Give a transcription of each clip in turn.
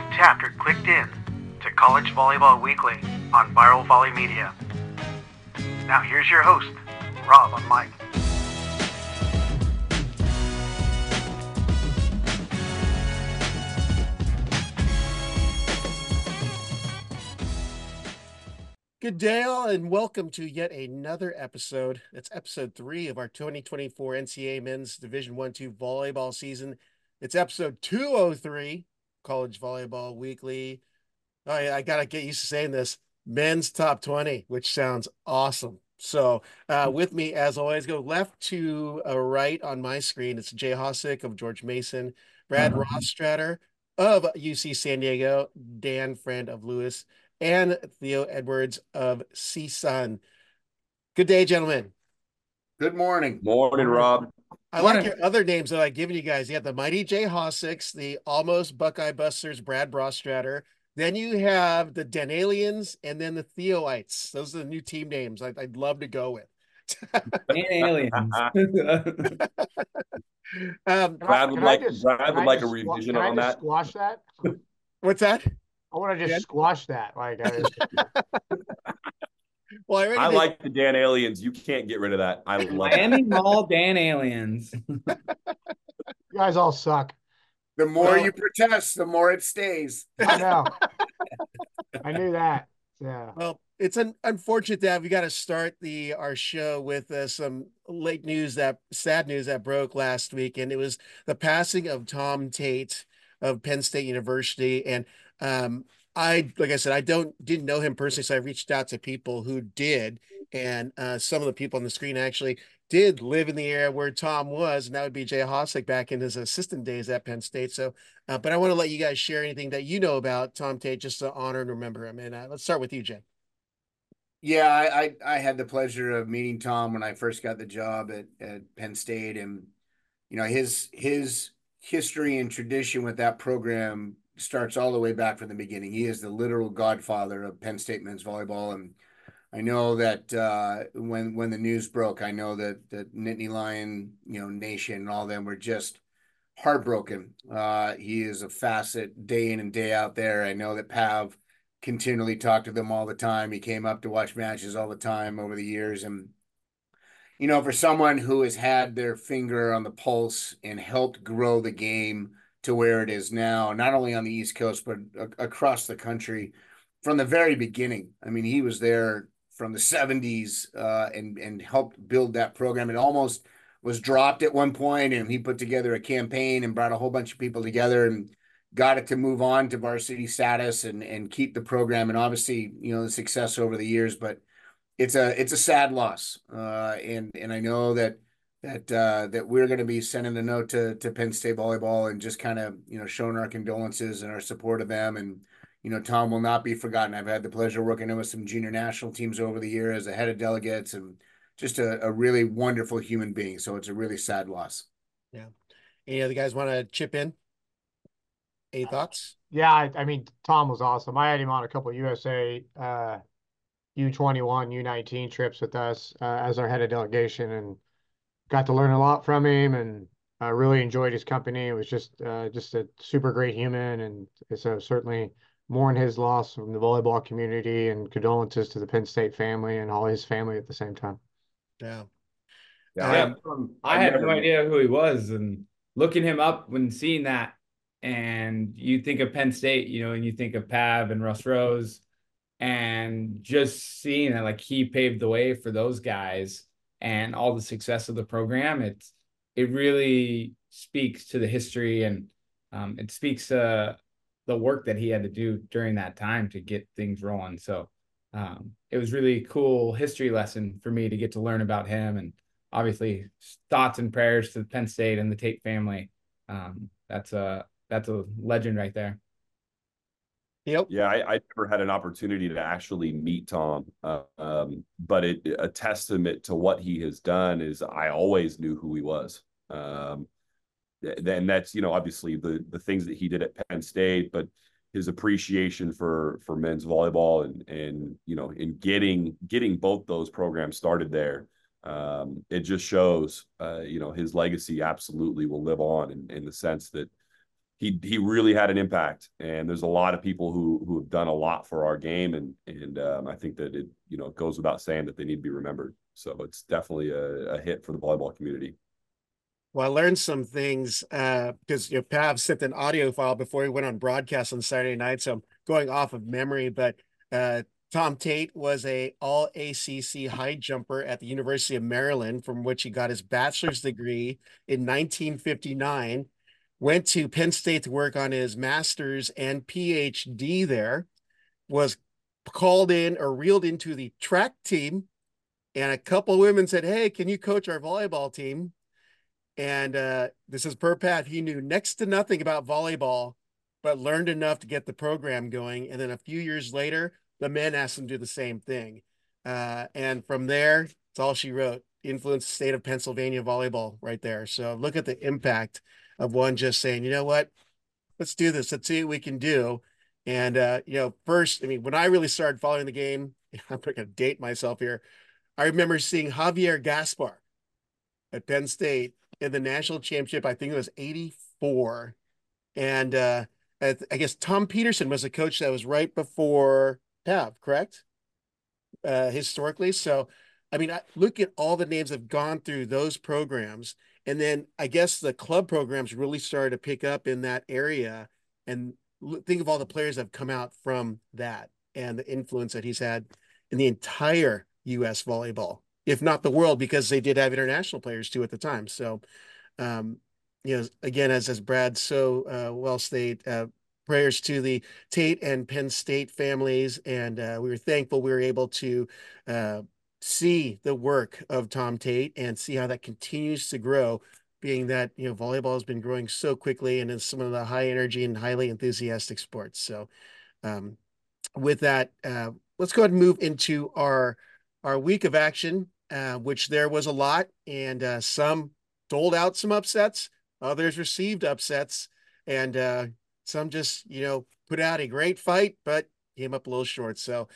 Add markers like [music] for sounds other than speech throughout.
you've tapped or clicked in to College Volleyball Weekly on Viral Volley Media. Now here's your host, Rob on mic. Good day, all, and welcome to yet another episode. It's episode three of our 2024 NCAA Men's Division One Two volleyball season. It's episode 203, College Volleyball Weekly. I, I gotta get used to saying this. Men's Top 20, which sounds awesome. So, uh, with me, as always, go left to uh, right on my screen. It's Jay Hosack of George Mason, Brad mm-hmm. Rostratter of UC San Diego, Dan Friend of Lewis, and Theo Edwards of CSUN. Good day, gentlemen. Good morning. Morning, Rob. I like your other names that I've given you guys. You have the Mighty J Hosacks, the Almost Buckeye Busters, Brad Brostratter. Then you have the Denalians and then the Theoites. Those are the new team names I'd, I'd love to go with. aliens. [laughs] um, Brad would like just, Brad would like a revision on that. Squash that. What's that? I want to just yeah. squash that. Like, I, [laughs] well, I, I like the Dan Aliens. You can't get rid of that. I [laughs] love Miami Mall Dan Aliens. [laughs] you guys all suck. The more well, you protest, the more it stays. I know. [laughs] I knew that. Yeah. Well, it's un- unfortunate that we got to start the our show with uh, some late news that sad news that broke last week, and it was the passing of Tom Tait of Penn State University, and um, I like I said, I don't didn't know him personally, so I reached out to people who did, and uh, some of the people on the screen actually did live in the area where Tom was, and that would be Jay Hosack back in his assistant days at Penn State. So, uh, but I want to let you guys share anything that you know about Tom Tait, just to honor and remember him. And uh, let's start with you, Jay. Yeah, I, I, I had the pleasure of meeting Tom when I first got the job at at Penn State, and you know his his history and tradition with that program starts all the way back from the beginning. He is the literal godfather of Penn State men's volleyball, and I know that uh, when when the news broke, I know that that Nittany Lion, you know, Nation, and all them were just heartbroken. Uh, he is a facet day in and day out there. I know that Pav continually talked to them all the time. He came up to watch matches all the time over the years, and you know, for someone who has had their finger on the pulse and helped grow the game to where it is now, not only on the East Coast, but a- across the country from the very beginning. I mean, he was there from the 70s uh, and, and helped build that program. It almost was dropped at one point, and he put together a campaign and brought a whole bunch of people together and got it to move on to varsity status and, and keep the program. And obviously, you know, the success over the years, but it's a it's a sad loss. Uh, and and I know that that uh, that we're going to be sending a note to to Penn State volleyball and just kind of you know showing our condolences and our support of them. And you know, Tom will not be forgotten. I've had the pleasure working with some junior national teams over the year as a head of delegates and just a, a really wonderful human being. So it's a really sad loss. Yeah. Any other guys want to chip in? Any thoughts? Yeah, I, I, mean, Tom was awesome. I had him on a couple USA uh, U21, U19 trips with us uh, as our head of delegation, and got to learn a lot from him and I uh, really enjoyed his company. It was just uh, just a super great human, and so certainly mourn his loss from the volleyball community and condolences to the Penn State family and all his family at the same time. Yeah, yeah. I, I had no idea who he was, and looking him up when seeing that, and you think of Penn State, you know, and you think of Pav and Russ Rose, and just seeing that like he paved the way for those guys and all the success of the program, it's it really speaks to the history and um, it speaks uh, the work that he had to do during that time to get things rolling. So um, it was really cool history lesson for me to get to learn about him and obviously thoughts and prayers to Penn State and the Tait family. Um, that's a that's a legend right there. Yep. Yeah, I, I never had an opportunity to actually meet Tom, uh, um, but it, a testament to what he has done is I always knew who he was. Um, and that's you know obviously the the things that he did at Penn State, but his appreciation for for men's volleyball and and you know in getting getting both those programs started there. Um, it just shows, uh, you know, his legacy absolutely will live on in, in the sense that he he really had an impact, and there's a lot of people who who have done a lot for our game, and and um, I think that it you know goes without saying that they need to be remembered. So it's definitely a, a hit for the volleyball community. Well, I learned some things because uh, you know Pav sent an audio file before he went on broadcast on Saturday night, so I'm going off of memory. But uh, Tom Tait was a All ACC high jumper at the University of Maryland, from which he got his bachelor's degree in 1959 went to Penn State to work on his master's and PhD there, was called in or reeled into the track team. And a couple women said, Hey, can you coach our volleyball team? And uh, this is per Pat. He knew next to nothing about volleyball, but learned enough to get the program going. And then a few years later, the men asked him to do the same thing. Uh, and from there, it's all she wrote. Influenced the state of Pennsylvania volleyball right there. So look at the impact of one just saying, you know what, let's do this. Let's see what we can do. And uh, you know, first, I mean, when I really started following the game, [laughs] I'm going to date myself here. I remember seeing Javier Gaspar at Penn State in the national championship. I think it was '84, and uh, I guess Tom Peterson was a coach that was right before Pav, correct? Uh, historically, so I mean, I, look at all the names that have gone through those programs and then I guess the club programs really started to pick up in that area. And think of all the players that have come out from that and the influence that he's had in the entire U.S. volleyball, if not the world, because they did have international players too at the time. So, um, you know, again, as as Brad so uh, well stated, uh, prayers to the Tait and Penn State families, and uh, we were thankful we were able to uh, see the work of Tom Tait and see how that continues to grow, being that, you know, volleyball has been growing so quickly and is some of the high energy and highly enthusiastic sports. So um, with that, uh, let's go ahead and move into our, our week of action, uh, which there was a lot and uh, some doled out some upsets, others received upsets, and uh, some just, you know, put out a great fight, but came up a little short. So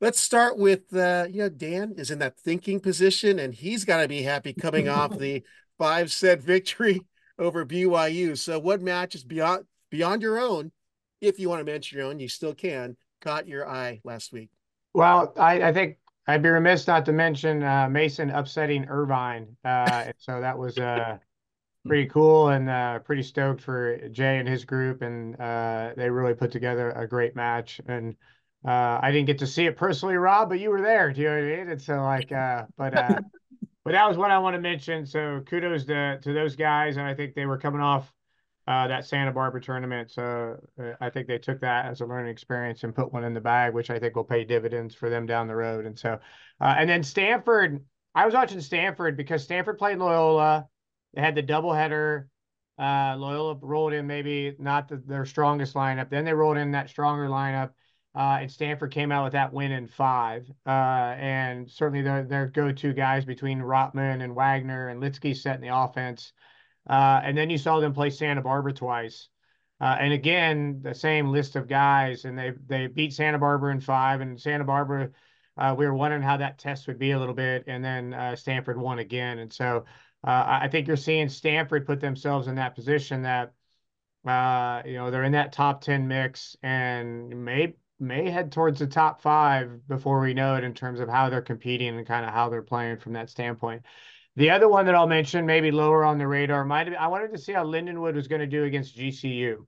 let's start with uh, you know Dan is in that thinking position, and he's got to be happy coming off [laughs] the five set victory [laughs] over BYU. So, what matches beyond beyond your own, if you want to mention your own, you still can, caught your eye last week? Well, I, I think I'd be remiss not to mention uh, Mason upsetting Irvine. Uh, so that was uh, [laughs] pretty cool and uh, pretty stoked for Jay and his group, and uh, they really put together a great match. And uh, I didn't get to see it personally, Rob, but you were there. Do you know what I mean? And so like, uh, but uh, [laughs] but that was what I want to mention. So kudos to to those guys, and I think they were coming off uh, that Santa Barbara tournament. So uh, I think they took that as a learning experience and put one in the bag, which I think will pay dividends for them down the road. And so, uh, and then Stanford, I was watching Stanford because Stanford played Loyola. They had the doubleheader. Uh, Loyola rolled in maybe not the, their strongest lineup. Then they rolled in that stronger lineup. Uh, and Stanford came out with that win in five. Uh, and certainly their, their go-to guys between Rotman and Wagner and Litsky setting the offense. Uh, and then you saw them play Santa Barbara twice. Uh, and again, the same list of guys, and they they beat Santa Barbara in five. And Santa Barbara, uh, we were wondering how that test would be a little bit, and then uh, Stanford won again. And so I think you're seeing Stanford put themselves in that position that you know, they're in that top 10 mix and may may head towards the top five before we know it in terms of how they're competing and kind of how they're playing from that standpoint. The other one that I'll mention, maybe lower on the radar, might have, I wanted to see how Lindenwood was going to do against GCU.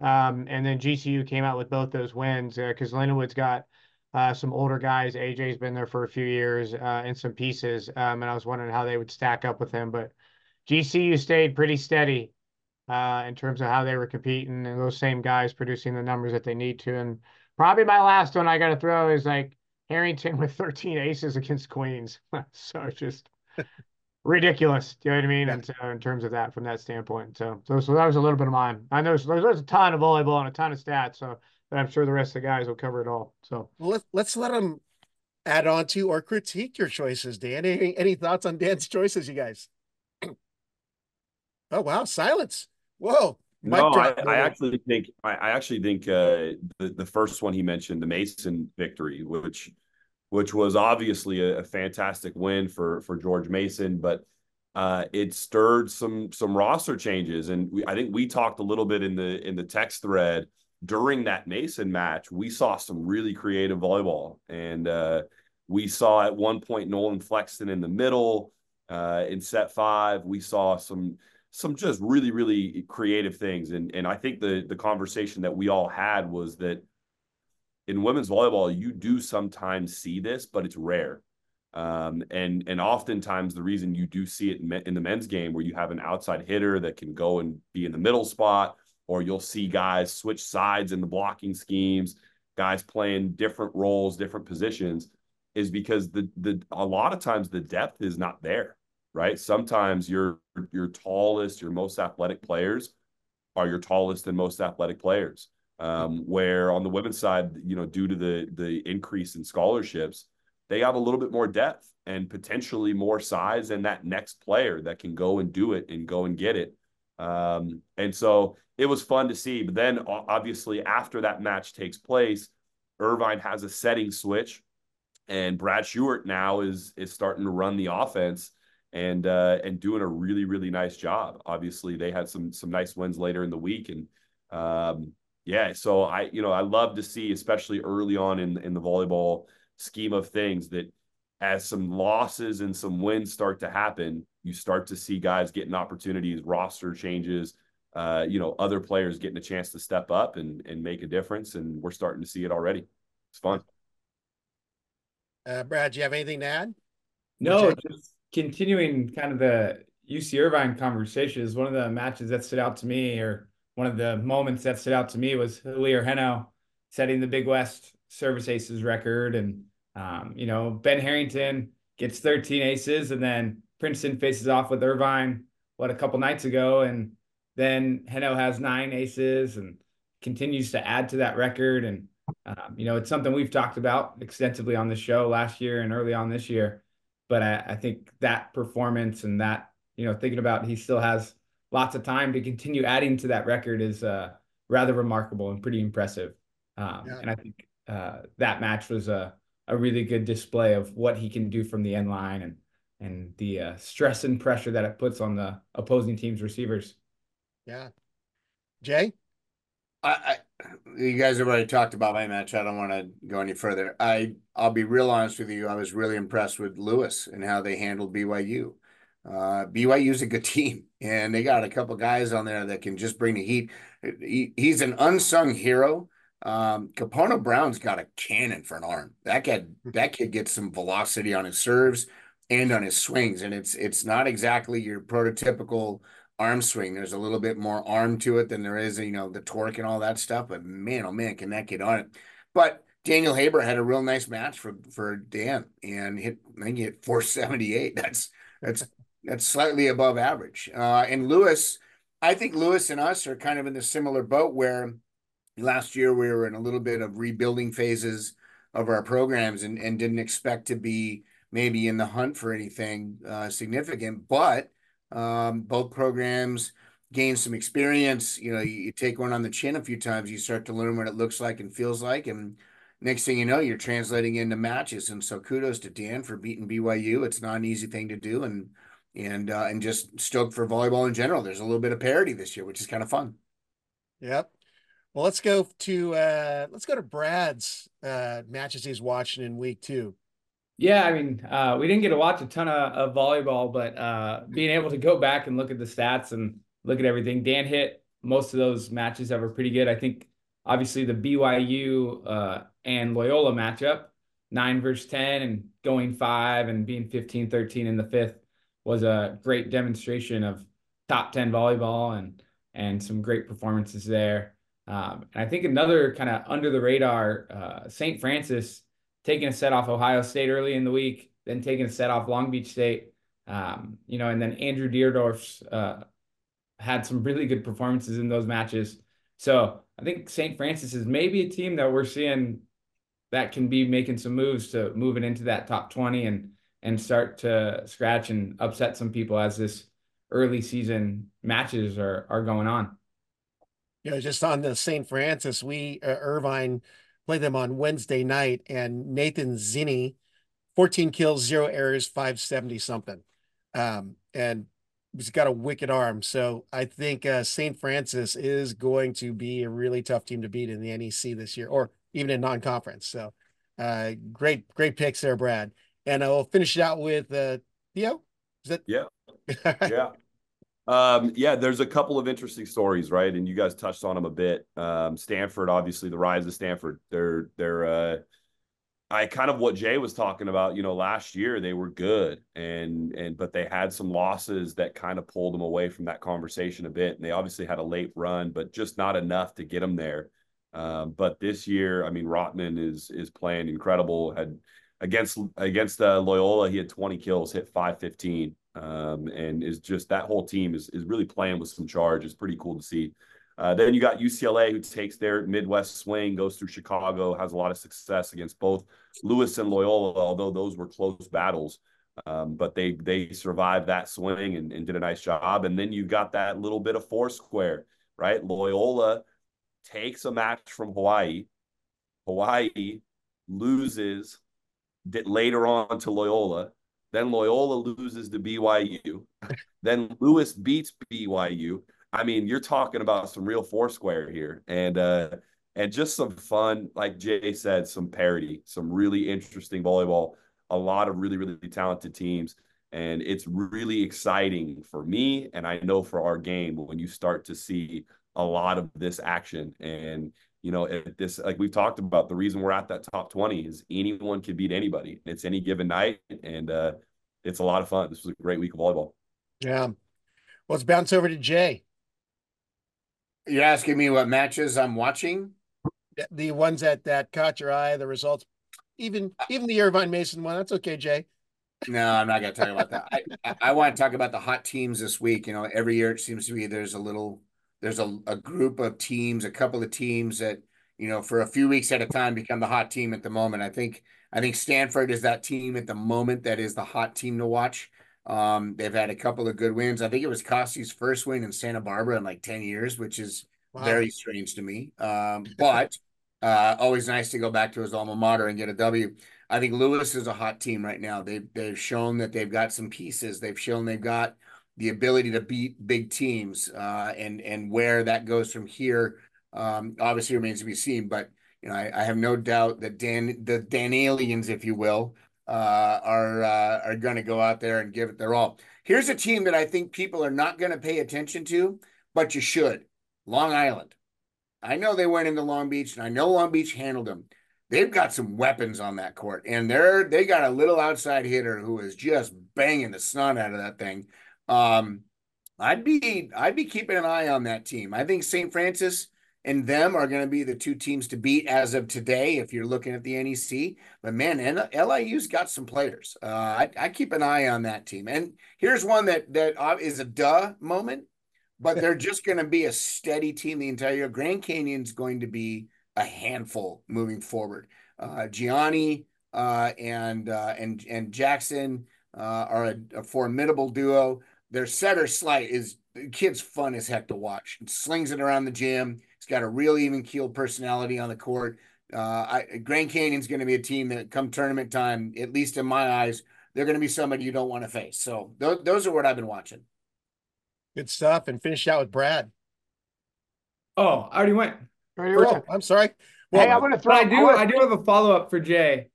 Um, and then GCU came out with both those wins because uh, Lindenwood's got uh, some older guys. AJ's been there for a few years uh, and some pieces. Um, and I was wondering how they would stack up with him. But GCU stayed pretty steady uh, in terms of how they were competing and those same guys producing the numbers that they need to. And Probably my last one I got to throw is like Harrington with 13 aces against Queens. [laughs] so it's just [laughs] ridiculous. Do you know what I mean? Yeah. And so in terms of that, from that standpoint. So, so, so that was a little bit of mine. I know there's, there's a ton of volleyball and a ton of stats. So, but I'm sure the rest of the guys will cover it all. So, well, let's, let's let them add on to or critique your choices, Dan. Any, any thoughts on Dan's choices, you guys? [clears throat] oh, wow. Silence. Whoa no, I, I, actually think I, I actually think uh, the the first one he mentioned, the Mason victory, which which was obviously a, a fantastic win for for George Mason, but uh, it stirred some some roster changes, and we, I think we talked a little bit in the in the text thread during that Mason match. We saw some really creative volleyball, and uh, we saw at one point Nolan Flexen in the middle uh, in set five. We saw some some just really really creative things, and and I think the the conversation that we all had was that in women's volleyball you do sometimes see this, but it's rare. Um, and and oftentimes the reason you do see it in, in the men's game where you have an outside hitter that can go and be in the middle spot, or you'll see guys switch sides in the blocking schemes, guys playing different roles, different positions, is because the the a lot of times the depth is not there, right? Sometimes your your tallest, your most athletic players are your tallest and most athletic players. Um, where on the women's side, you know, due to the the increase in scholarships they have a little bit more depth and potentially more size and that next player that can go and do it and go and get it. Um, and so it was fun to see. But then obviously after that match takes place, Irvine has a setting switch, and Brad Stewart now is is starting to run the offense and uh, and doing a really really nice job. Obviously, they had some some nice wins later in the week, and um, yeah, so I you know I love to see, especially early on in in the volleyball scheme of things that as some losses and some wins start to happen, you start to see guys getting opportunities, roster changes, uh, you know, other players getting a chance to step up and and make a difference. And we're starting to see it already. It's fun. Uh, Brad, do you have anything to add? No, just continuing kind of the UC Irvine conversation is one of the matches that stood out to me, or one of the moments that stood out to me was Hilir Henno setting the Big West service aces record. And, um, you know, Ben Harrington gets 13 aces and then Princeton faces off with Irvine, what, a couple nights ago. And then Henno has nine aces and continues to add to that record. And, um, you know, it's something we've talked about extensively on the show last year and early on this year. But I, I think that performance and that, you know, thinking about he still has lots of time to continue adding to that record is uh, rather remarkable and pretty impressive. Um, yeah. And I think uh, that match was a, a really good display of what he can do from the end line and and the uh, stress and pressure that it puts on the opposing team's receivers. Yeah, Jay, I, I you guys have already talked about my match. I don't want to go any further. I I'll be real honest with you. I was really impressed with Lewis and how they handled BYU. Uh, BYU's a good [laughs] team, and they got a couple guys on there that can just bring the heat. He, he's an unsung hero um, Capono Brown's got a cannon for an arm. That kid, that kid gets some velocity on his serves and on his swings, and it's it's not exactly your prototypical arm swing. There's a little bit more arm to it than there is, you know, the torque and all that stuff. But man, oh man, can that get on it? But Daniel Haber had a real nice match for for Dan and hit. I think he hit 478. [laughs] That's that's that's slightly above average. Uh, and Lewis, I think Lewis and us are kind of in the similar boat where last year we were in a little bit of rebuilding phases of our programs and, and didn't expect to be maybe in the hunt for anything uh, significant but um, both programs gain some experience. You know you, you, take one on the chin a few times you start to learn what it looks like and feels like and next thing you know you're translating into matches. And so kudos to dan for beating byu it's not an easy thing to do and and uh, and just stoked for volleyball in general. There's a little bit of parity this year which is kind of fun. Yep. Well, let's go to uh let's go to Brad's uh matches he's watching in week two. Yeah, I mean, uh, we didn't get to watch a ton of, of volleyball, but uh, being able to go back and look at the stats and look at everything, Dan hit most of those matches that were pretty good. I think obviously the BYU uh, and Loyola matchup, nine versus 10 and going five and being 15 13 in the fifth was a great demonstration of top 10 volleyball and and some great performances there. Um, and I think another kind of under the radar, uh, St. Francis taking a set off Ohio State early in the week, then taking a set off Long Beach State. Um, you know, and then Andrew Deerdorf's uh, had some really good performances in those matches. So I think St. Francis is maybe a team that we're seeing that can be making some moves to moving into that top 20 and and start to scratch and upset some people as this early season matches are are going on you know, just on the St. Francis, we uh, Irvine played them on Wednesday night, and Nathan Zinni, 14 kills, zero errors, 570 something. Um, and he's got a wicked arm. So I think uh, St. Francis is going to be a really tough team to beat in the NEC this year, or even in non-conference. So uh, great, great picks there, Brad. And I will finish it out with uh, Theo. Is that yeah, [laughs] yeah. Um, yeah, there's a couple of interesting stories, right? And you guys touched on them a bit. Um, Stanford, obviously, the rise of Stanford. They're they're uh, I kind of what Jay was talking about. You know, last year they were good, and and but they had some losses that kind of pulled them away from that conversation a bit. And they obviously had a late run, but just not enough to get them there. Um, but this year, I mean, Rotman is is playing incredible. Had against against uh, Loyola, he had 20 kills, hit 515 um, and is just that whole team is is really playing with some charge. It's pretty cool to see. Uh, then you got UCLA who takes their Midwest swing, goes through Chicago, has a lot of success against both Lewis and Loyola, although those were close battles. Um, but they they survived that swing and, and did a nice job. And then you got that little bit of four square, right? Loyola takes a match from Hawaii. Hawaii loses later on to Loyola. Then Loyola loses to BYU. then Lewis beats BYU. I mean, you're talking about some real foursquare here, and uh, and just some fun, like Jay said, some parity, some really interesting volleyball. A lot of really really talented teams, and it's really exciting for me, and I know for our game when you start to see a lot of this action and you know, at this, like we've talked about, the reason we're at that top 20 is anyone can beat anybody. It's any given night, and uh, it's a lot of fun. This was a great week of volleyball. Yeah. Well, let's bounce over to Jay. You're asking me what matches I'm watching? The ones that that caught your eye, the results, even even the Irvine Mason one. That's okay, Jay. No, I'm not going to talk about that. I, I, I, want to talk about the hot teams this week. You know, every year it seems to be there's a little there's a, a group of teams, a couple of teams that, you know, for a few weeks at a time become the hot team at the moment. I think I think Stanford is that team at the moment that is the hot team to watch. Um, they've had a couple of good wins. I think it was Kosty's first win in Santa Barbara in like 10 years, which is wow. very strange to me. Um, [laughs] but uh, always nice to go back to his alma mater and get a W. I think Lewis is a hot team right now. They've they've shown that they've got some pieces. They've shown they've got the ability to beat big teams, uh, and and where that goes from here, um, obviously remains to be seen. But you know, I, I have no doubt that Dan the Dan aliens, if you will, uh, are uh, are going to go out there and give it their all. Here's a team that I think people are not going to pay attention to, but you should. Long Island. I know they went into Long Beach, and I know Long Beach handled them. They've got some weapons on that court, and they're they got a little outside hitter who is just banging the snot out of that thing. Um, I'd be I'd be keeping an eye on that team. I think St. Francis and them are going to be the two teams to beat as of today if you're looking at the NEC. But man, LIU's got some players. Uh, I, I, keep an eye on that team. And here's one that that uh, a duh moment, but they're just going to be a steady team the entire year. Grand Canyon's going to be a handful moving forward. Uh, Gianni uh, and uh, and and Jackson uh, are a, a formidable duo. Their setter slight is the kid's fun as heck to watch. He slings it around the gym. He's got a real even keeled personality on the court. Uh, I, Grand Canyon's going to be a team that, come tournament time, at least in my eyes, they're going to be somebody you don't want to face. So th- those are what I've been watching. Good stuff. And finish out with Brad. Oh, I already went. Already oh, I'm sorry. Well, hey, I'm going to throw. I do. I do have a follow up for Jay.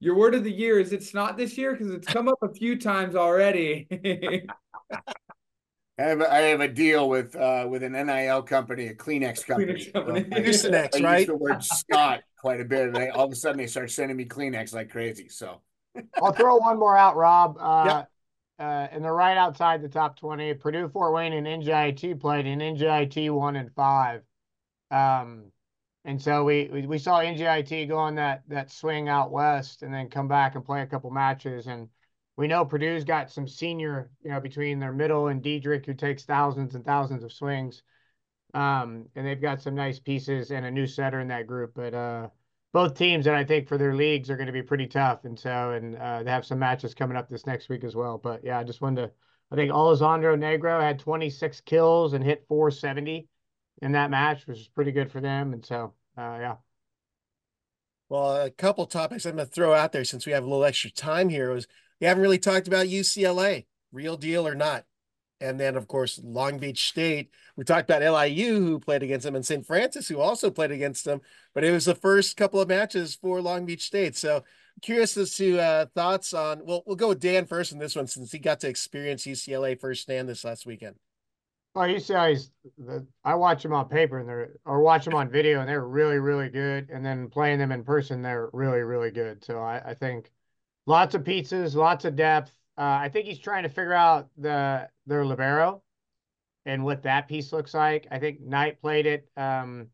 Your word of the year is it's not this year because it's come up a few times already. [laughs] I have, a, I have a deal with uh, with an NIL company, a Kleenex company. Kleenex company. I, Kleenex, I right? use the word Scott quite a bit, and I, all of a sudden they start sending me Kleenex like crazy. So I'll throw one more out, Rob. Uh, yep. uh, and they're right outside the top twenty. Purdue, Fort Wayne, and NJIT played in NJIT one and five. Um, and so we, we, we saw NJIT go on that that swing out west and then come back and play a couple matches. And we know Purdue's got some senior, you know, between their middle and Diedrich, who takes thousands and thousands of swings. Um, and they've got some nice pieces and a new setter in that group. But uh, both teams and I think for their leagues are going to be pretty tough. And so, and uh, they have some matches coming up this next week as well. But yeah, I just wanted to, I think Alessandro Negro had 26 kills and hit 470 in that match, which is pretty good for them. And so, uh, yeah. Well, a couple topics I'm going to throw out there since we have a little extra time here was we haven't really talked about UCLA. real deal or not. And then, of course, Long Beach State. We talked about LIU, who played against them, and St. Francis, who also played against them. But it was the first couple of matches for Long Beach State. So curious as to uh, thoughts on. Well, we'll go with Dan first in this one since he got to experience UCLA firsthand this last weekend. Oh, UCLA's the I watch them on paper and they're or watch them on video and they're really really good, and then playing them in person they're really really good. So I, I think lots of pizzas, lots of depth. Uh, I think he's trying to figure out the their libero and what that piece looks like. I think Knight played it um,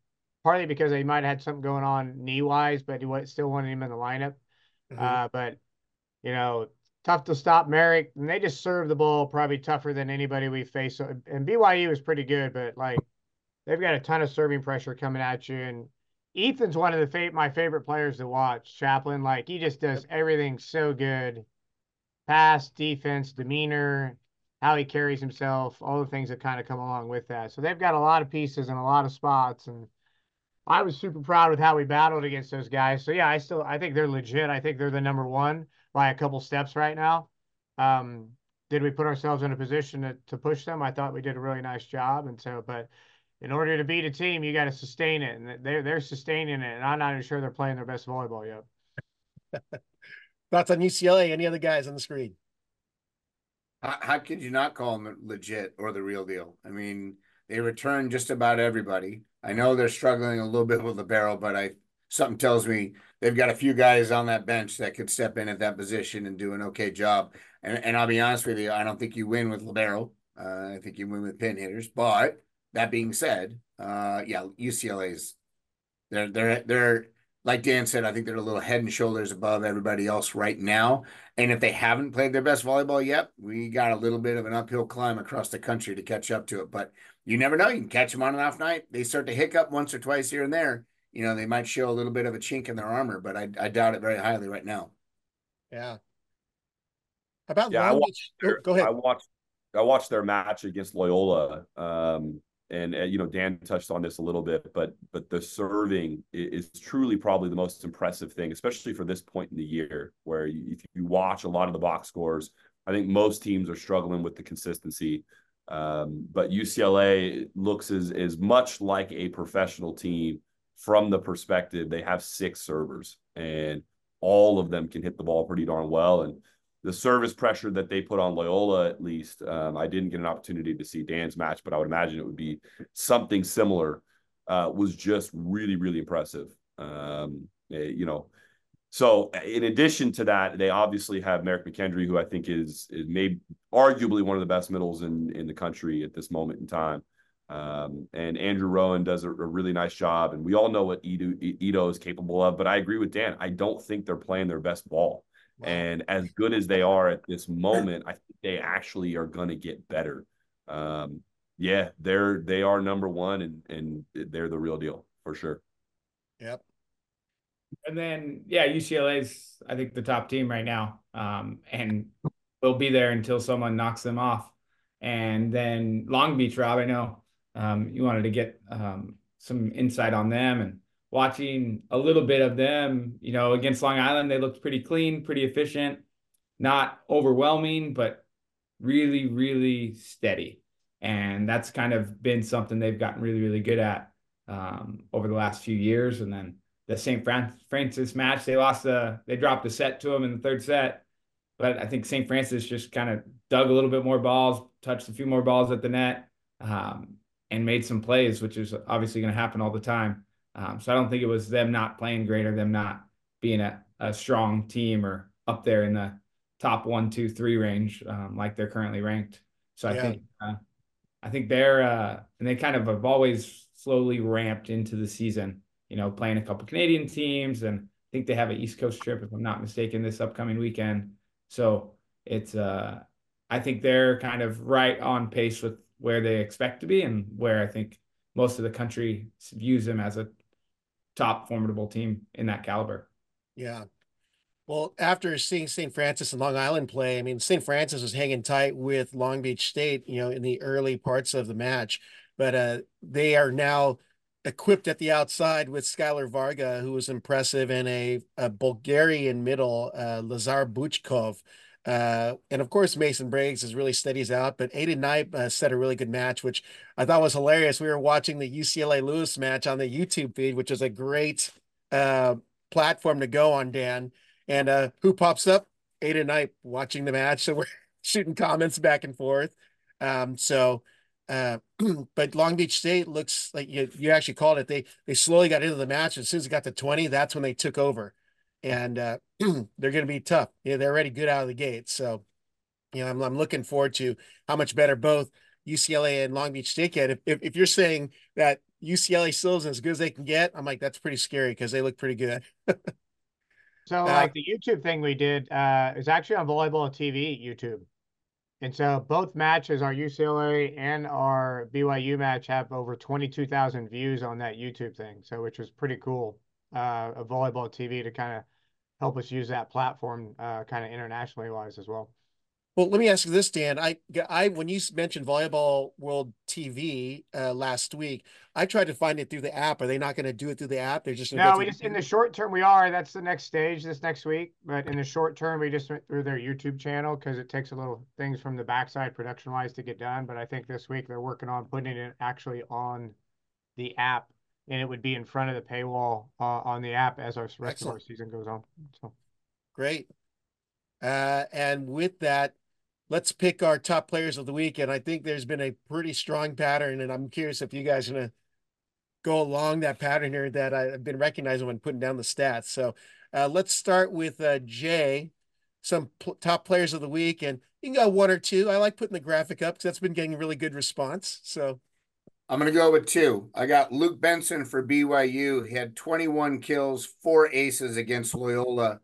partly because they might have had something going on knee wise, but he still wanted him in the lineup. Mm-hmm. Uh, but you know, tough to stop Merrick, and they just serve the ball probably tougher than anybody we face. So, and BYU was pretty good, but like they've got a ton of serving pressure coming at you. And Ethan's one of the fa- my favorite players to watch. Champlin, like he just does everything so good pass, defense, demeanor, how he carries himself, all the things that kind of come along with that. So they've got a lot of pieces and a lot of spots. And I was super proud with how we battled against those guys. So yeah, I still I think they're legit. I think they're the number one by a couple steps right now. Um, did we put ourselves in a position to, to push them? I thought we did a really nice job. And so, but in order to beat a team, you got to sustain it, and they're they're sustaining it. And I'm not even sure they're playing their best volleyball yet. [laughs] Thoughts on UCLA? Any other guys on the screen? How, how could you not call them legit or the real deal? I mean, they return just about everybody. I know they're struggling a little bit with the barrel, but I something tells me they've got a few guys on that bench that could step in at that position and do an okay job. And, and I'll be honest with you, I don't think you win with libero. Uh, I think you win with pin hitters. But that being said, uh, yeah, UCLA's they're they're they're like Dan said, I think they're a little head and shoulders above everybody else right now. And if they haven't played their best volleyball yet, we got a little bit of an uphill climb across the country to catch up to it. But you never know. You can catch them on an off night. They start to hiccup once or twice here and there. You know, they might show a little bit of a chink in their armor, but I, I doubt it very highly right now. Yeah. How about yeah, I watched their, oh, go ahead. I watched I watched their match against Loyola. Um, and uh, you know Dan touched on this a little bit, but but the serving is, is, truly probably the most impressive thing, especially for this point in the year, where you, if you watch a lot of the box scores, I think most teams are struggling with the consistency. Um, but UCLA looks as as much like a professional team from the perspective they have six servers and all of them can hit the ball pretty darn well and the service pressure that they put on Loyola, at least, um, I didn't get an opportunity to see Dan's match, but I would imagine it would be something similar. Uh, was just really, really impressive. Um, eh, you know, so in addition to that, they obviously have Merrick McKendry, who I think is is maybe arguably one of the best middles in in the country at this moment in time. Um, and Andrew Rowan does a, a, really nice job, and we all know what Ido, Ido is capable of. But I agree with Dan. I don't think they're playing their best ball. And as good as they are at this moment, I think they actually are going to get better. Um, yeah, they're they are number one, and and they're the real deal for sure. Yep. And then yeah, UCLA's I think the top team right now, um, and will be there until someone knocks them off. And then Long Beach, Rob, I know um, you wanted to get um, some insight on them and watching a little bit of them, you know, against Long Island, they looked pretty clean, pretty efficient, not overwhelming, but really, really steady. And that's kind of been something they've gotten really, really good at um, over the last few years. And then the St. Francis match, they lost a, they dropped a set to them in the third set. But I think St. Francis just kind of dug a little bit more balls, touched a few more balls at the net, um, and made some plays, which is obviously going to happen all the time. Um, so I don't think it was them not playing great or them not being a, a strong team or up there in the top one, two, three range um, like they're currently ranked. So I yeah. think uh, I think they're uh, and they kind of have always slowly ramped into the season. You know, playing a couple Canadian teams, and I think they have an East Coast trip, if I'm not mistaken, this upcoming weekend. So it's uh, I think they're kind of right on pace with where they expect to be, and where I think most of the country views them as a top formidable team in that caliber. Yeah. Well, after seeing St. Francis and Long Island play, I mean, St. Francis was hanging tight with Long Beach State, you know, in the early parts of the match, but uh, they are now equipped at the outside with Skylar Varga, who was impressive, and a, a Bulgarian middle, uh, Lazar Buchkov. Uh, and of course, Mason Briggs is really steadies out, but Aiden Knipe uh, set a really good match, which I thought was hilarious. We were watching the UCLA Lewis match on the YouTube feed, which is a great uh, platform to go on, Dan. And uh, who pops up? Aiden Knipe watching the match. [laughs] So we're shooting comments back and forth. Um, so, uh, [clears throat] but Long Beach State looks like you, you actually called it. They they slowly got into the match. As soon as it got to 20, that's when they took over and uh, [clears throat] they're going to be tough. Yeah, they're already good out of the gate. So, you know, I'm, I'm looking forward to how much better both UCLA and Long Beach State get. If, if, if you're saying that UCLA still is as good as they can get, I'm like, that's pretty scary because they look pretty good. [laughs] so, uh, like the YouTube thing we did uh, is actually on Volleyball TV YouTube. And so both matches, our UCLA and our BYU match, have over 22,000 views on that YouTube thing. So, which was pretty cool uh, of volleyball TV to kind of help us use that platform uh, kind of internationally wise as well. Well, let me ask you this, Dan. I, I when you mentioned Volleyball World TV uh, last week, I tried to find it through the app. Are they not going to do it through the app? They're just no. We just in the short term we are. That's the next stage this next week. But in the short term, we just went through their YouTube channel because it takes a little things from the backside production wise to get done. But I think this week they're working on putting it actually on the app and it would be in front of the paywall uh, on the app as our rest Excellent. of our season goes on. So great. Uh, and with that, let's pick our top players of the week. And I think there's been a pretty strong pattern, and I'm curious if you guys are gonna go along that pattern here that I've been recognizing when putting down the stats. So uh, let's start with uh, Jay. Some pl- top players of the week, and you can go one or two. I like putting the graphic up because that's been getting really good response. So I'm going to go with two. I got Luke Benson for BYU. He had 21 kills, four aces against Loyola.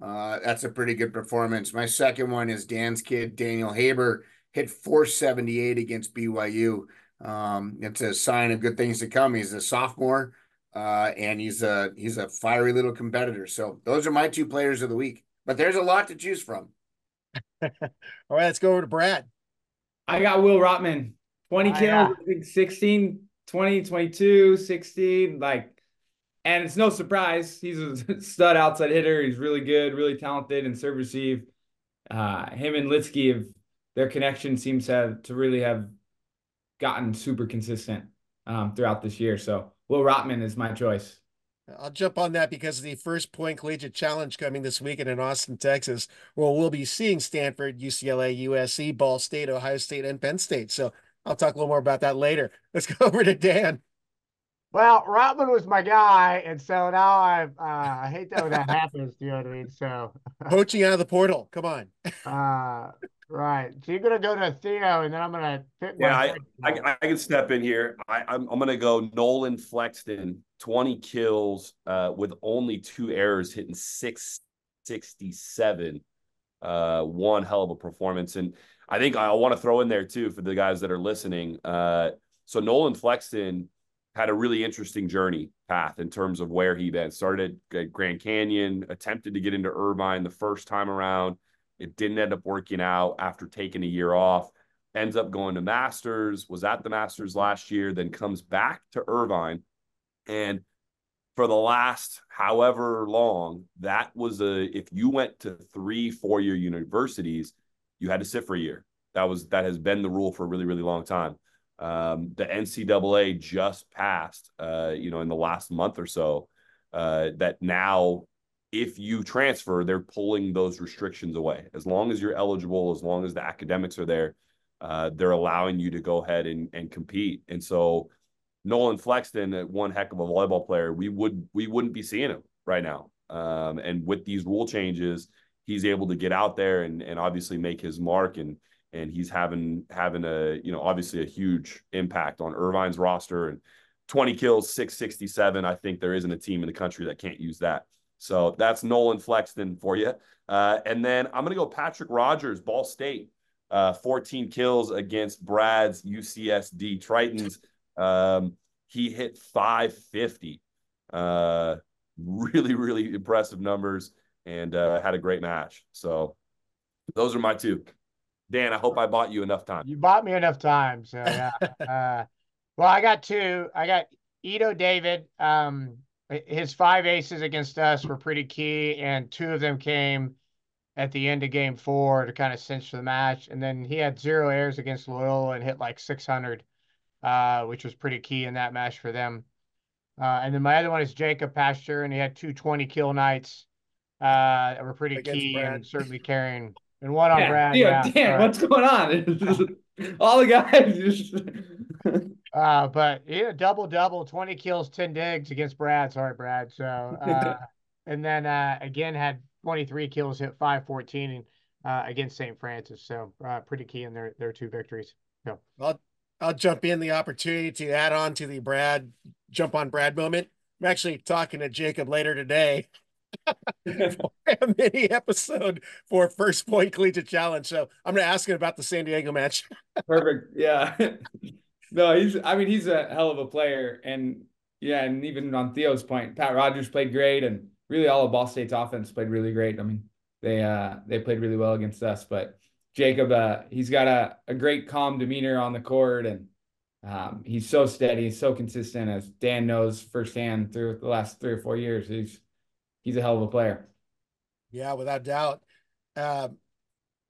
Uh, that's a pretty good performance. My second one is Dan's kid, Daniel Haber, hit 478 against BYU. Um, it's a sign of good things to come. He's a sophomore, uh, and he's a he's a fiery little competitor. So those are my two players of the week. But there's a lot to choose from. [laughs] All right, let's go over to Brad. I got Will Rotman. 20 kills, yeah. I think 16, 20, 22, 16. Like, and it's no surprise. He's a [laughs] stud outside hitter. He's really good, really talented and serve receive. Uh, him and Litsky have their connection seems to have, to really have gotten super consistent um, throughout this year. So Will Rotman is my choice. I'll jump on that because the first point collegiate challenge coming this weekend in Austin, Texas, where we'll be seeing Stanford, UCLA, USC, Ball State, Ohio State, and Penn State. So I'll talk a little more about that later. Let's go [laughs] over to Dan. Well, Rotman was my guy, and so now I uh, I hate that when that [laughs] happens. You know what I mean? So [laughs] poaching out of the portal. Come on. uh, right. So you're gonna go to Theo, and then I'm gonna yeah. I, I, I can step in here. I I'm, I'm gonna go Nolan Flexen, 20 kills, uh, with only two errors, hitting 667. Uh, one hell of a performance, and I think I want to throw in there too for the guys that are listening. Uh, so Nolan Flexen had a really interesting journey path in terms of where he then started at Grand Canyon, attempted to get into Irvine the first time around. It didn't end up working out after taking a year off. Ends up going to Masters, was at the Masters last year, then comes back to Irvine. And for the last however long, that was a, if you went to three, four year universities, you had to sit for a year. That was that has been the rule for a really really long time. Um, the NCAA just passed, uh, you know, in the last month or so, uh, that now if you transfer, they're pulling those restrictions away. As long as you're eligible, as long as the academics are there, uh, they're allowing you to go ahead and, and compete. And so Nolan Flexen, uh, one heck of a volleyball player, we would we wouldn't be seeing him right now. Um, and with these rule changes, he's able to get out there and and obviously make his mark and and he's having having a you know obviously a huge impact on Irvine's roster. And 20 kills 667 I think there isn't a team in the country that can't use that. So that's Nolan Flexen for you. Uh, and then I'm gonna go Patrick Rogers Ball State. Uh, 14 kills against Brad's UCSD Tritons. Um, he hit 550 uh, really really impressive numbers and uh, had a great match. So those are my two. Dan, I hope I bought you enough time. You bought me enough time. So yeah. [laughs] uh, well, I got two. I got Ido David. Um, his five aces against us were pretty key, and two of them came at the end of game four to kind of cinch the match. And then he had zero errors against Loyola and hit like 600, uh, which was pretty key in that match for them. Uh, and then my other one is Jacob Pasteur, and he had two 20 kill nights uh, that were pretty against key Brad. and certainly carrying. And one on yeah, Brad. Yeah, damn, what's going on? [laughs] All the guys just. [laughs] uh, but yeah, double double, 20 kills, 10 digs against Brad. Sorry, Brad. So, [laughs] uh, and then uh, again had 23 kills, hit 514 uh, against St. Francis. So uh, pretty key in their their two victories. So I'll I'll jump in the opportunity to add on to the Brad jump on Brad moment. I'm actually talking to Jacob later today. [laughs] a mini episode for First Point Collegiate Challenge. So I'm going to ask him about the San Diego match. [laughs] Perfect. Yeah. [laughs] no, he's. I mean, he's a hell of a player, and yeah, and even on Theo's point, Pat Rogers played great, and really all of Ball State's offense played really great. I mean, they uh they played really well against us, but Jacob, uh, he's got a, a great calm demeanor on the court and um, he's so steady, so consistent as Dan knows firsthand through the last three or four years. He's he's a hell of a player. Yeah, without doubt. Um,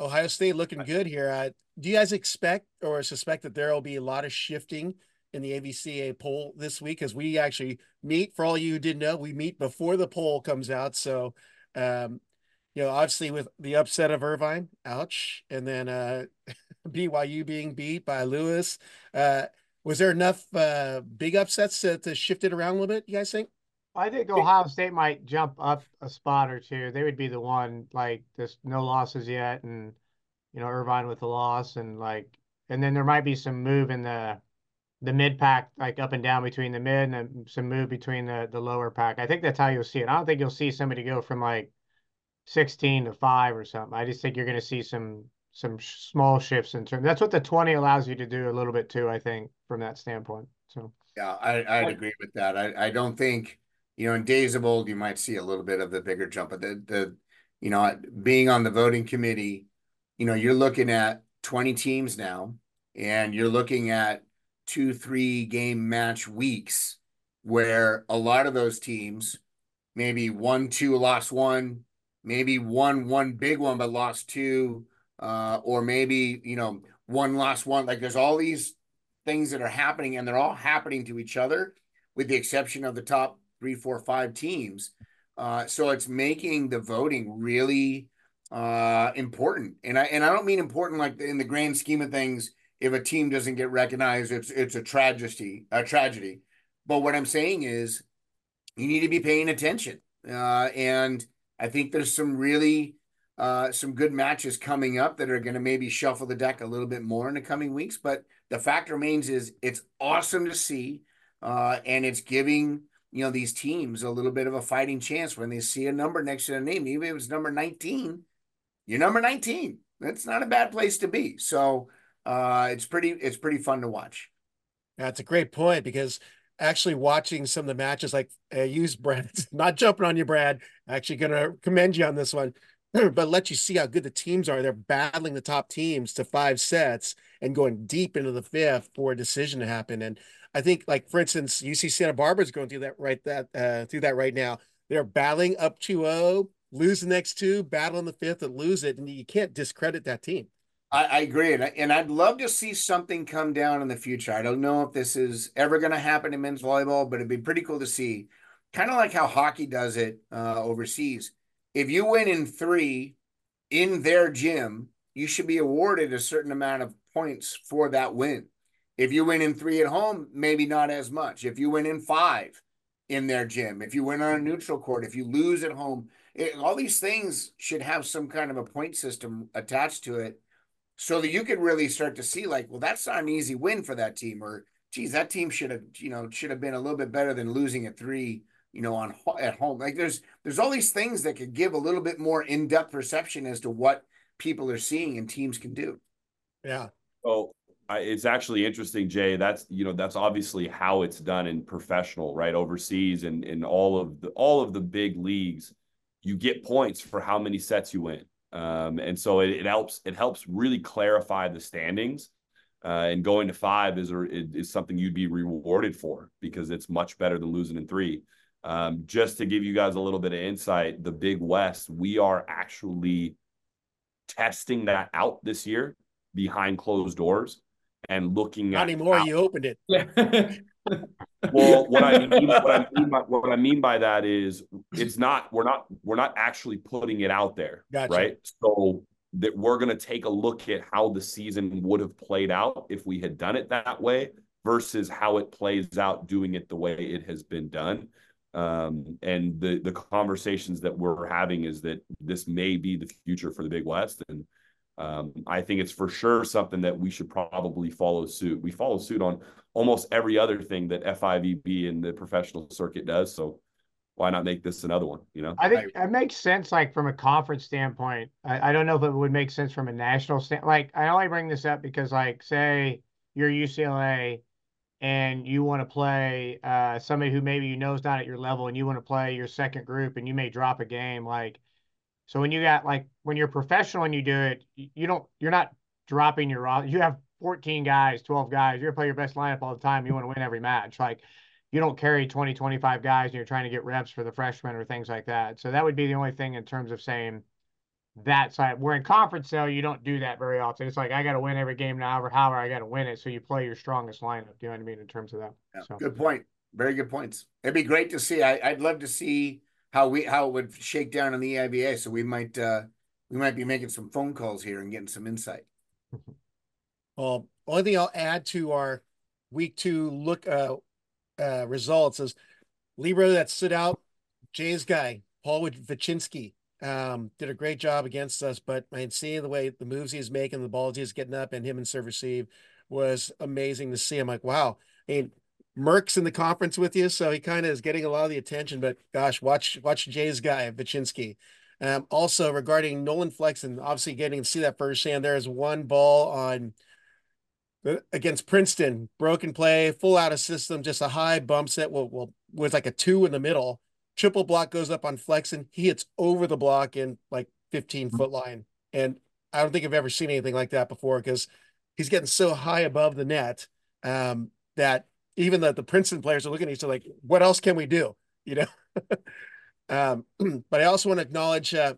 Ohio State looking good here. Uh, do you guys expect or suspect that there will be a lot of shifting in the AVCA poll this week as we actually meet. For all you who didn't know, we meet before the poll comes out. So, um, you know, obviously with the upset of Irvine, ouch, and then uh, [laughs] BYU being beat by Lewis. Uh, was there enough uh, big upsets to, to shift it around a little bit? You guys think? I think Ohio State might jump up a spot or two. They would be the one like this, no losses yet, and you know Irvine with the loss, and like, and then there might be some move in the the mid pack like up and down between the mid and some move between the the lower pack. I think that's how you'll see it. I don't think you'll see somebody go from like 16 to 5 or something. I just think you're going to see some some small shifts in terms. That's what the 20 allows you to do a little bit too, I think, from that standpoint. So Yeah, I I'd agree with that. I I don't think, you know, in days of old you might see a little bit of the bigger jump, but the the you know, being on the voting committee, you know, you're looking at 20 teams now and you're looking at two, three game match weeks where a lot of those teams maybe one, two, lost one, maybe one, one big one, but lost two, uh, or maybe, you know, one lost one. Like there's all these things that are happening and they're all happening to each other with the exception of the top three, four, five teams. Uh, so it's making the voting really uh, important. And I, and I don't mean important like in the grand scheme of things if a team doesn't get recognized, it's it's a tragedy, a tragedy. But what I'm saying is, you need to be paying attention, uh, and I think there's some really uh, some good matches coming up that are going to maybe shuffle the deck a little bit more in the coming weeks. But the fact remains is it's awesome to see, uh, and it's giving you know these teams a little bit of a fighting chance when they see a number next to their name, even if it's number 19. You're number 19. That's not a bad place to be. So uh, it's pretty it's pretty fun to watch. That's a great point because actually watching some of the matches, like uh, use Brad, [laughs] not jumping on you, Brad. Actually, to commend you on this one, [clears throat] but let you see how good the teams are. They're battling the top teams to five sets and going deep into the fifth for a decision to happen. And I think, like for instance, UC Santa Barbara is going through that right that uh, through that right now. They're battling up 2-0, lose the next two, battle in the fifth, and lose it, and you can't discredit that team. I, I agree, and, I, and I'd love to see something come down in the future. I don't know if this is ever going to happen in men's volleyball, but it'd be pretty cool to see. Kind of like how hockey does it uh, overseas. If you win in three in their gym, you should be awarded a certain amount of points for that win. If you win in three at home, maybe not as much. If you win in five in their gym, if you win on a mm-hmm. neutral court, if you lose at home, it, all these things should have some kind of a point system attached to it so that you could really start to see like, well, that's not an easy win for that team, or geez, that team should have, you know, should have been a little bit better than losing at three, you know, on at home. Like there's there's all these things that could give a little bit more in depth perception as to what people are seeing and teams can do. Yeah. Oh, It's actually interesting, Jay. That's you know that's obviously how it's done in professional, right? Overseas and in all of the all of the big leagues, you get points for how many sets you win. Um, and so it, it, helps it helps really clarify the standings. Uh, and going to five is is something you'd be rewarded for because it's much better than losing in three. Um, just to give you guys a little bit of insight, the Big West, we are actually testing that out this year behind closed doors and looking Not at anymore. how, You opened it. Yeah. [laughs] well what i mean what i mean by what i mean by that is it's not we're not we're not actually putting it out there Gotcha. right so that we're going to take a look at how the season would have played out if we had done it that way versus how it plays out doing it the way it has been done um, and the the conversations that we're having is that this may be the future for the big west and um, I think it's for sure something that we should probably follow suit. We follow suit on almost every other thing that FIVB and the professional circuit does. So why not make this another one? You know, I think it makes sense, like from a conference standpoint. I, I don't know if it would make sense from a national stand. Like I only bring this up because, like, say you're UCLA and you want to play uh, somebody who maybe you know is not at your level, and you want to play your second group, and you may drop a game, like so when you got like when you're professional and you do it, you don't you're not dropping your you have 14 guys, 12 guys. You're gonna play your best lineup all the time. You want to win every match. Like you don't carry 20, 25 guys and you're trying to get reps for the freshmen or things like that. So that would be the only thing in terms of saying that side. We're in conference though, you don't do that very often. It's like I gotta win every game now, or however I gotta win it. So you play your strongest lineup. Do you know what I mean in terms of that? Yeah, so. Good point. Very good points. It'd be great to see. I, I'd love to see how we how it would shake down in the EIVA. So we might uh we might be making some phone calls here and getting some insight. Well, [laughs] only thing I'll add to our week two look uh, uh results is libero that stood out, Jay's guy, Paul Vachinsky, um, did a great job against us, but I seeing the way the moves he's making, the balls he's getting up, and him and serve receive was amazing to see. I'm like, wow. I mean, Merck's in the conference with you, so he kind of is getting a lot of the attention. But gosh, watch watch Jay's guy, Vachinsky. Um, also regarding Nolan Flexen, obviously getting to see that firsthand. There is one ball on uh, against Princeton, broken play, full out of system, just a high bump set. Well, well, with like a two in the middle. Triple block goes up on Flexen. He hits over the block in like 15 foot line, and I don't think I've ever seen anything like that before because he's getting so high above the net um, that even the, the Princeton players are looking at each other like, what else can we do? You know? [laughs] um, [clears throat] but I also want to acknowledge uh,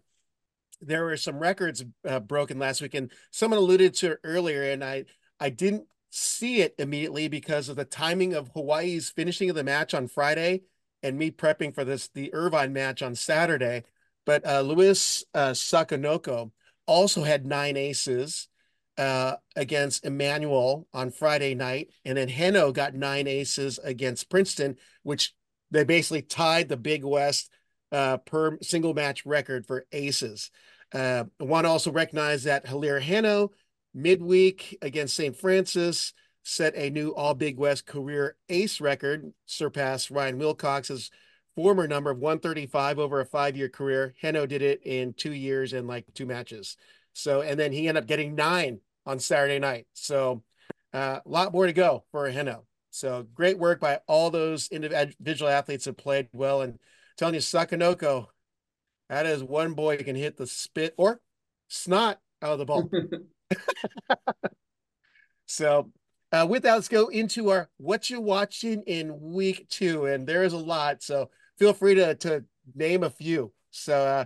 there were some records uh, broken last week, and someone alluded to earlier, and I I didn't see it immediately because of the timing of Hawaii's finishing of the match on Friday and me prepping for this the Irvine match on Saturday. But uh, Luis uh, Sakanoko also had nine aces uh, against Emmanuel on Friday night, and then Heno got nine aces against Princeton, which they basically tied the Big West uh, per single match record for aces. Uh, I want to also recognize that Hilaire Heno midweek against St. Francis set a new All Big West career ace record, surpassed Ryan Wilcox's former number of 135 over a five year career. Heno did it in two years and like two matches. So, and then he ended up getting nine on Saturday night. So, uh, a lot more to go for Heno. So, great work by all those individual athletes that played well. And telling you, Sakanoko, that is one boy who can hit the spit or snot out of the ball. [laughs] [laughs] so, uh, with that, let's go into our what you're watching in week two. And there is a lot. So, feel free to, to name a few. So, uh,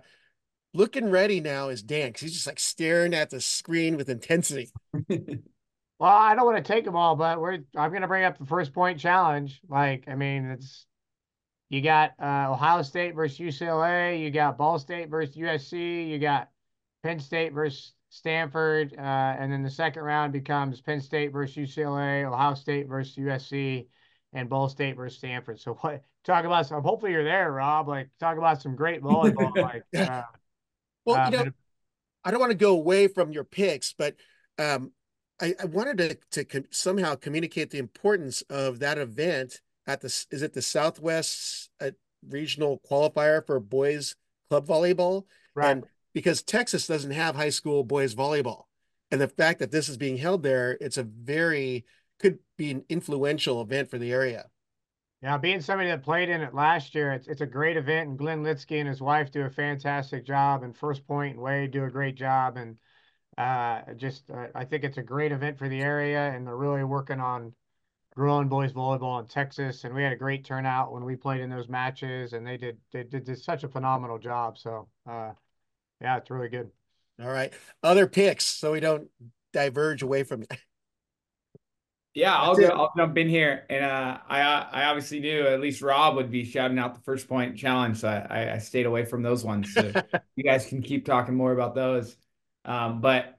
looking ready now is Dan because he's just like staring at the screen with intensity. [laughs] well, I don't want to take them all, but we're I'm going to bring up the first point challenge. Like, I mean, it's you got uh, Ohio State versus UCLA, you got Ball State versus USC, you got Penn State versus Stanford, uh, and then the second round becomes Penn State versus UCLA, Ohio State versus USC, and Ball State versus Stanford. So what? Talk about some. Hopefully you're there, Rob. Like talk about some great volleyball. [laughs] like uh, well, you know, I don't want to go away from your picks, but um, I, I, wanted to to com- somehow communicate the importance of that event at the is it the Southwest uh, regional qualifier for boys club volleyball, right? And because Texas doesn't have high school boys volleyball, and the fact that this is being held there, it's a very could be an influential event for the area. Yeah, being somebody that played in it last year, it's it's a great event, and Glenn Litsky and his wife do a fantastic job, and First Point and Wade do a great job, and uh, just uh, I think it's a great event for the area, and they're really working on growing boys volleyball in Texas, and we had a great turnout when we played in those matches, and they did they did, did such a phenomenal job. So uh, yeah, it's really good. All right. Other picks so we don't diverge away from it. Yeah, I'll go, I'll jump in here, and uh, I I obviously knew at least Rob would be shouting out the first point challenge, so I, I stayed away from those ones. So [laughs] you guys can keep talking more about those. Um, but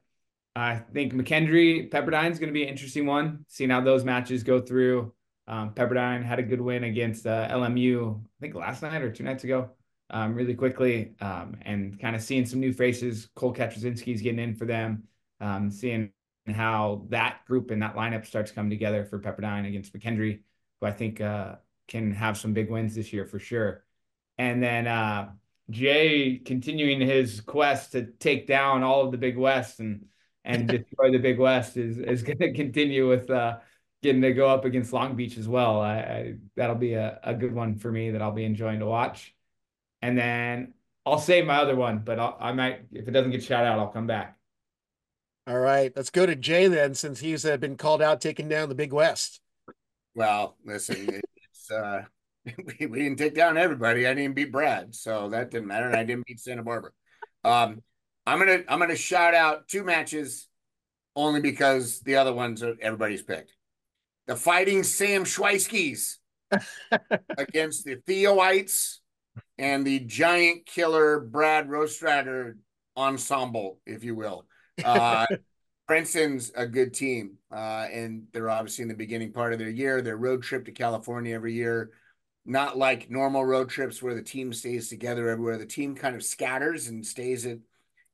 I think McKendree Pepperdine is going to be an interesting one. Seeing how those matches go through. Um, Pepperdine had a good win against uh, LMU, I think last night or two nights ago, um, really quickly, um, and kind of seeing some new faces. Cole Katrasinski's getting in for them. Um, seeing how that group and that lineup starts coming together for Pepperdine against McKendree, who I think uh, can have some big wins this year for sure. And then uh, Jay continuing his quest to take down all of the Big West and and destroy [laughs] the Big West is is [laughs] going to continue with uh, getting to go up against Long Beach as well. I, I, that'll be a, a good one for me that I'll be enjoying to watch. And then I'll save my other one, but I'll, I might if it doesn't get shout out, I'll come back. All right, let's go to Jay then, since he's uh, been called out taking down the Big West. Well, listen, it's uh, [laughs] we, we didn't take down everybody. I didn't beat Brad, so that didn't matter. And I didn't beat Santa Barbara. Um, I'm gonna I'm gonna shout out two matches only because the other ones are everybody's picked. The Fighting Sam Shweiskys [laughs] against the Theoites and the Giant Killer Brad Rostratter ensemble, if you will. Uh, [laughs] Princeton's a good team, uh, and they're obviously in the beginning part of their year. Their road trip to California every year, not like normal road trips where the team stays together everywhere. The team kind of scatters and stays at,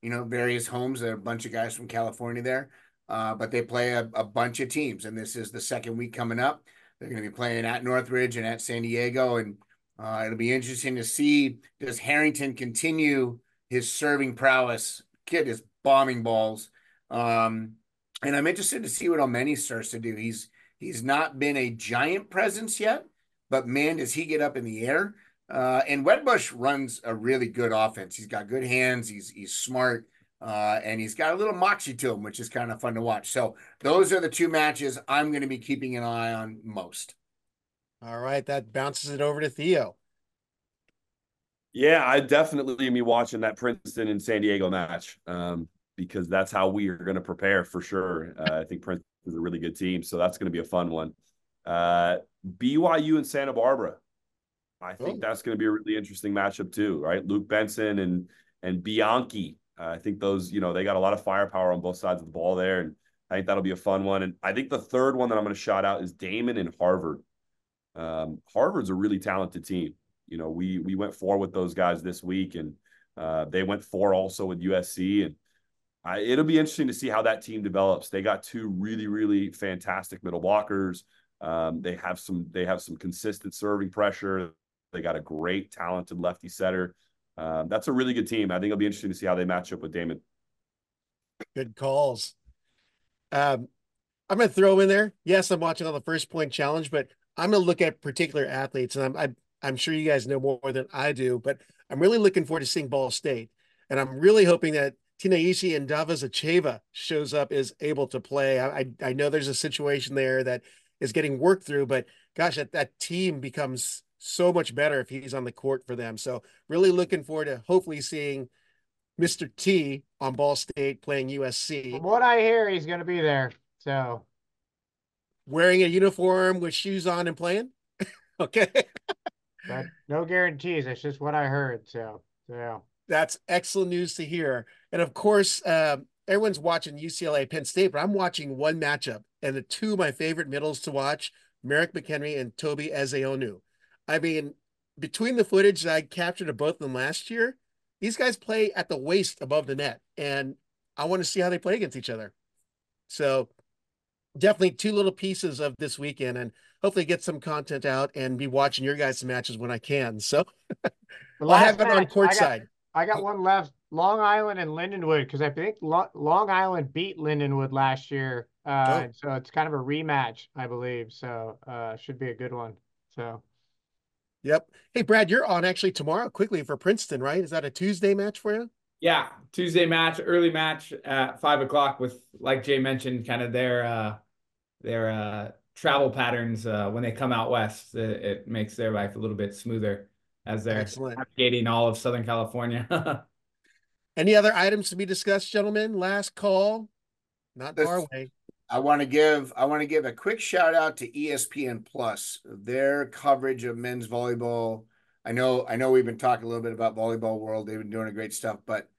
you know, various homes. There are a bunch of guys from California there, uh, but they play a, a bunch of teams, and this is the second week coming up. They're going to be playing at Northridge and at San Diego, and uh, it'll be interesting to see does Harrington continue his serving prowess. Kid is bombing balls. Um, and I'm interested to see what Omeni starts to do. He's he's not been a giant presence yet, but man, does he get up in the air. Uh, and Wedbush runs a really good offense. He's got good hands. He's he's smart. Uh, and he's got a little moxie to him, which is kind of fun to watch. So those are the two matches I'm going to be keeping an eye on most. All right, that bounces it over to Theo. Yeah, I definitely be watching that Princeton and San Diego match um, because that's how we are going to prepare for sure. Uh, I think Princeton is a really good team, so that's going to be a fun one. Uh, BYU and Santa Barbara, I think oh. that's going to be a really interesting matchup too, right? Luke Benson and and Bianchi. Uh, I think those, you know, they got a lot of firepower on both sides of the ball there, and I think that'll be a fun one. And I think the third one that I'm going to shout out is Daemen and Harvard. Um, Harvard's a really talented team you know, we we went four with those guys this week, and uh, they went four also with USC, and I, it'll be interesting to see how that team develops. They got two really really fantastic middle blockers. Um, they have some they have some consistent serving pressure. They got a great talented lefty setter. Um, that's a really good team. I think it'll be interesting to see how they match up with Daemen. Good calls. Um, I'm going to throw in there. Yes, I'm watching on the first point challenge, but I'm going to look at particular athletes, and I'm, I'm I'm sure you guys know more than I do, but I'm really looking forward to seeing Ball State. And I'm really hoping that Tinaishe Ndavazheva shows up, is able to play. I, I know there's a situation there that is getting worked through, but gosh, that, that team becomes so much better if he's on the court for them. So really looking forward to hopefully seeing Mr. T on Ball State playing USC. From what I hear, he's going to be there. So wearing a uniform with shoes on and playing. [laughs] okay. [laughs] But no guarantees. That's just what I heard. So, yeah. That's excellent news to hear. And of course, uh, everyone's watching UCLA Penn State, but I'm watching one matchup and the two of my favorite middles to watch Merrick McHenry and Toby Ezeonu. I mean, between the footage that I captured of both of them last year, these guys play at the waist above the net. And I want to see how they play against each other. So definitely two little pieces of this weekend and hopefully get some content out and be watching your guys' matches when I can. So I'll have it on courtside. I got one left Long Island and Lindenwood because I think Long Island beat Lindenwood last year. Uh, oh. So it's kind of a rematch, I believe. So uh, should be a good one. So. Yep. Hey, Brad, you're on actually tomorrow quickly for Princeton, right? Is that a Tuesday match for you? Yeah, Tuesday match, early match at five o'clock with, like Jay mentioned, kind of their uh, their uh, travel patterns uh, when they come out west. It, it, makes their life a little bit smoother as they're Excellent. navigating all of Southern California. [laughs] Any other items to be discussed, gentlemen? Last call, not This- far away. I want to give I want to give a quick shout out to ESPN Plus. Their coverage of men's volleyball. I know I know we've been talking a little bit about volleyball world. They've been doing a great stuff, but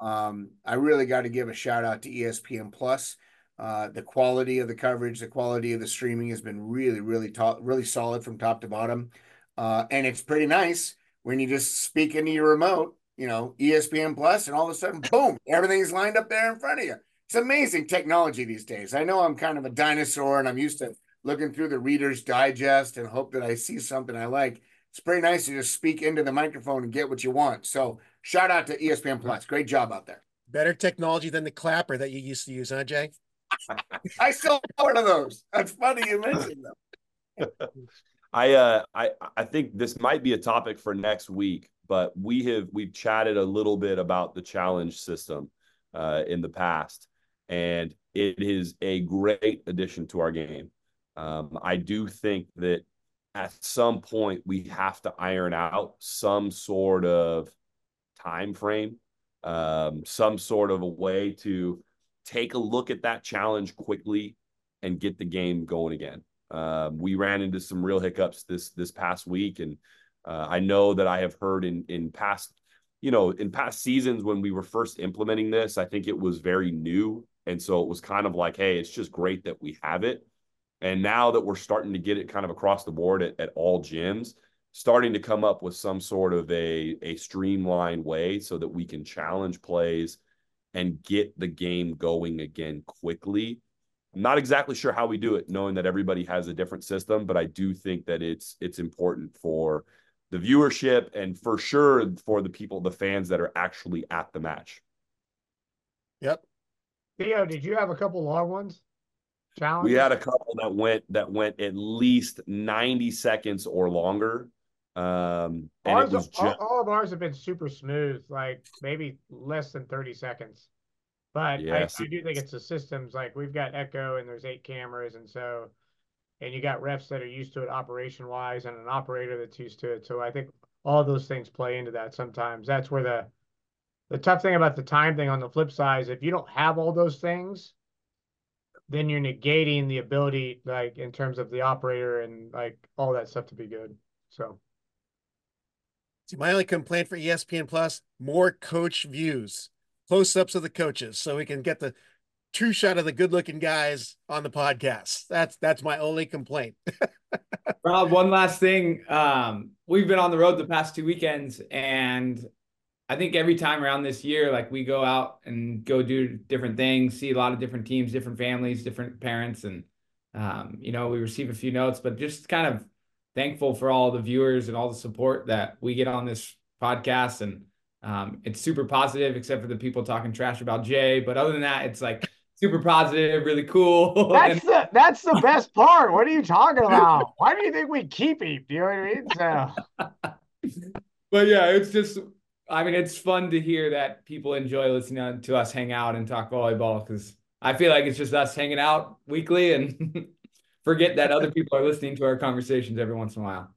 um, I really got to give a shout out to ESPN Plus. Uh, the quality of the coverage, the quality of the streaming has been really, really top, really solid from top to bottom. Uh, and it's pretty nice when you just speak into your remote, you know, ESPN Plus, and all of a sudden, boom, everything's lined up there in front of you it's amazing technology these days. I know I'm kind of a dinosaur and I'm used to looking through the Reader's Digest and hope that I see something I like. It's pretty nice to just speak into the microphone and get what you want. So shout out to ESPN Plus. Great job out there. Better technology than the clapper that you used to use, huh, Jay? [laughs] I still have one of those. That's funny you mentioned them. [laughs] I uh I I think this might be a topic for next week, but we have we've chatted a little bit about the challenge system uh in the past and it is a great addition to our game. Um, I do think that at some point we have to iron out some sort of time frame, um, some sort of a way to take a look at that challenge quickly and get the game going again. Um, we ran into some real hiccups this this past week, and uh, I know that I have heard in in past you know in past seasons when we were first implementing this, I think it was very new, and so it was kind of like, hey, it's just great that we have it. And now that we're starting to get it kind of across the board at, at all gyms, starting to come up with some sort of a a streamlined way so that we can challenge plays and get the game going again quickly. I'm not exactly sure how we do it, knowing that everybody has a different system, but I do think that it's it's important for the viewership and for sure for the people, the fans that are actually at the match. Yep. Theo, did you have a couple long ones? Challenge. We had a couple that went that went at least 90 seconds or longer. Um, and Ours, it was all, just all of ours have been super smooth, like maybe less than 30 seconds. But Yeah, I, I do think it's the systems. Like we've got Echo and there's eight cameras, and so and you got refs that are used to it operation wise and an operator that's used to it. So I think all those things play into that sometimes. That's where the the tough thing about the time thing on the flip side is if you don't have all those things, then you're negating the ability, like in terms of the operator and like all that stuff to be good. So See, my only complaint for ESPN Plus: more coach views, close-ups of the coaches, so we can get the true shot of the good-looking guys on the podcast. That's that's my only complaint. [laughs] Rob, one last thing. Um, we've been on the road the past two weekends, and I think every time around this year, like we go out and go do different things, see a lot of different teams, different families, different parents, and um, you know, we receive a few notes, but just kind of thankful for all the viewers and all the support that we get on this podcast. And um, it's super positive, except for the people talking trash about Jay. But other than that, it's like super positive, really cool. [laughs] That's And- the that's the best part. What are you talking about? Why do you think we keep him? Do you know what I mean? So [laughs] but yeah, it's just, I mean, it's fun to hear that people enjoy listening to us hang out and talk volleyball because I feel like it's just us hanging out weekly and [laughs] forget that other people are listening to our conversations every once in a while.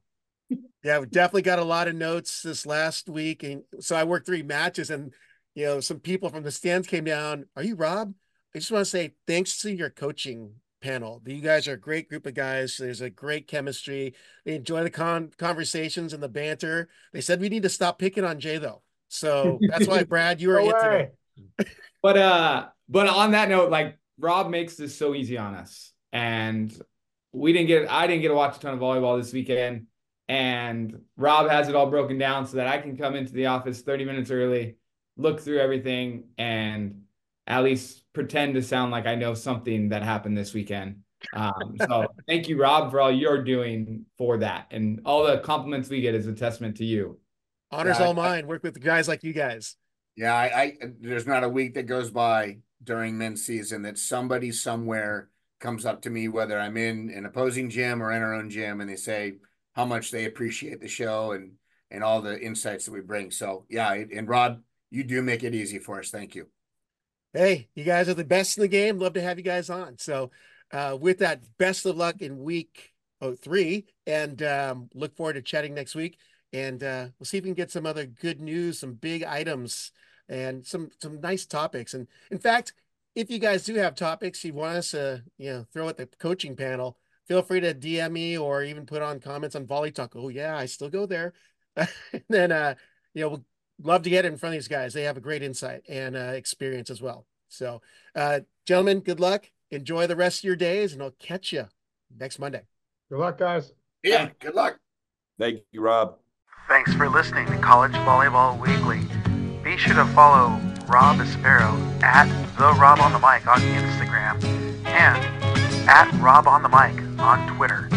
Yeah, we definitely got a lot of notes this last week, and so I worked three matches, and you know, some people from the stands came down. Are you Rob? I just want to say thanks to your coaching panel. You guys are a great group of guys. There's a great chemistry. They enjoy the con- conversations and the banter. They said we need to stop picking on Jay though. So that's why Brad, you are [laughs] no in today. But uh, but on that note, like Rob makes this so easy on us, and we didn't get, I didn't get to watch a ton of volleyball this weekend, and Rob has it all broken down so that I can come into the office 30 minutes early, look through everything, and at least pretend to sound like I know something that happened this weekend. Um, so [laughs] thank you, Rob, for all you're doing for that, and all the compliments we get is a testament to you. Honors Yeah, all I- mine. Work with guys like you guys. Yeah, I, I there's not a week that goes by during men's season that somebody somewhere comes up to me, whether I'm in an opposing gym or in our own gym, and they say how much they appreciate the show and and all the insights that we bring. So yeah, and Rob, you do make it easy for us. Thank you. Hey, you guys are the best in the game. Love to have you guys on. So, uh, with that, best of luck in week oh, three, and um, look forward to chatting next week. And uh, we'll see if we can get some other good news, some big items and some some nice topics. And in fact, if you guys do have topics you want us to you know throw at the coaching panel, feel free to DM me or even put on comments on Volley Talk. Oh yeah, I still go there. [laughs] and then uh, you know, we'll love to get in front of these guys. They have a great insight and uh, experience as well. So, uh, gentlemen, good luck. Enjoy the rest of your days, and I'll catch you next Monday. Good luck, guys. Yeah, good luck. Thank you, Rob. Thanks for listening to College Volleyball Weekly. Be sure to follow Rob Aspero at the Rob on the Mic on Instagram and at Rob on the Mic on Twitter.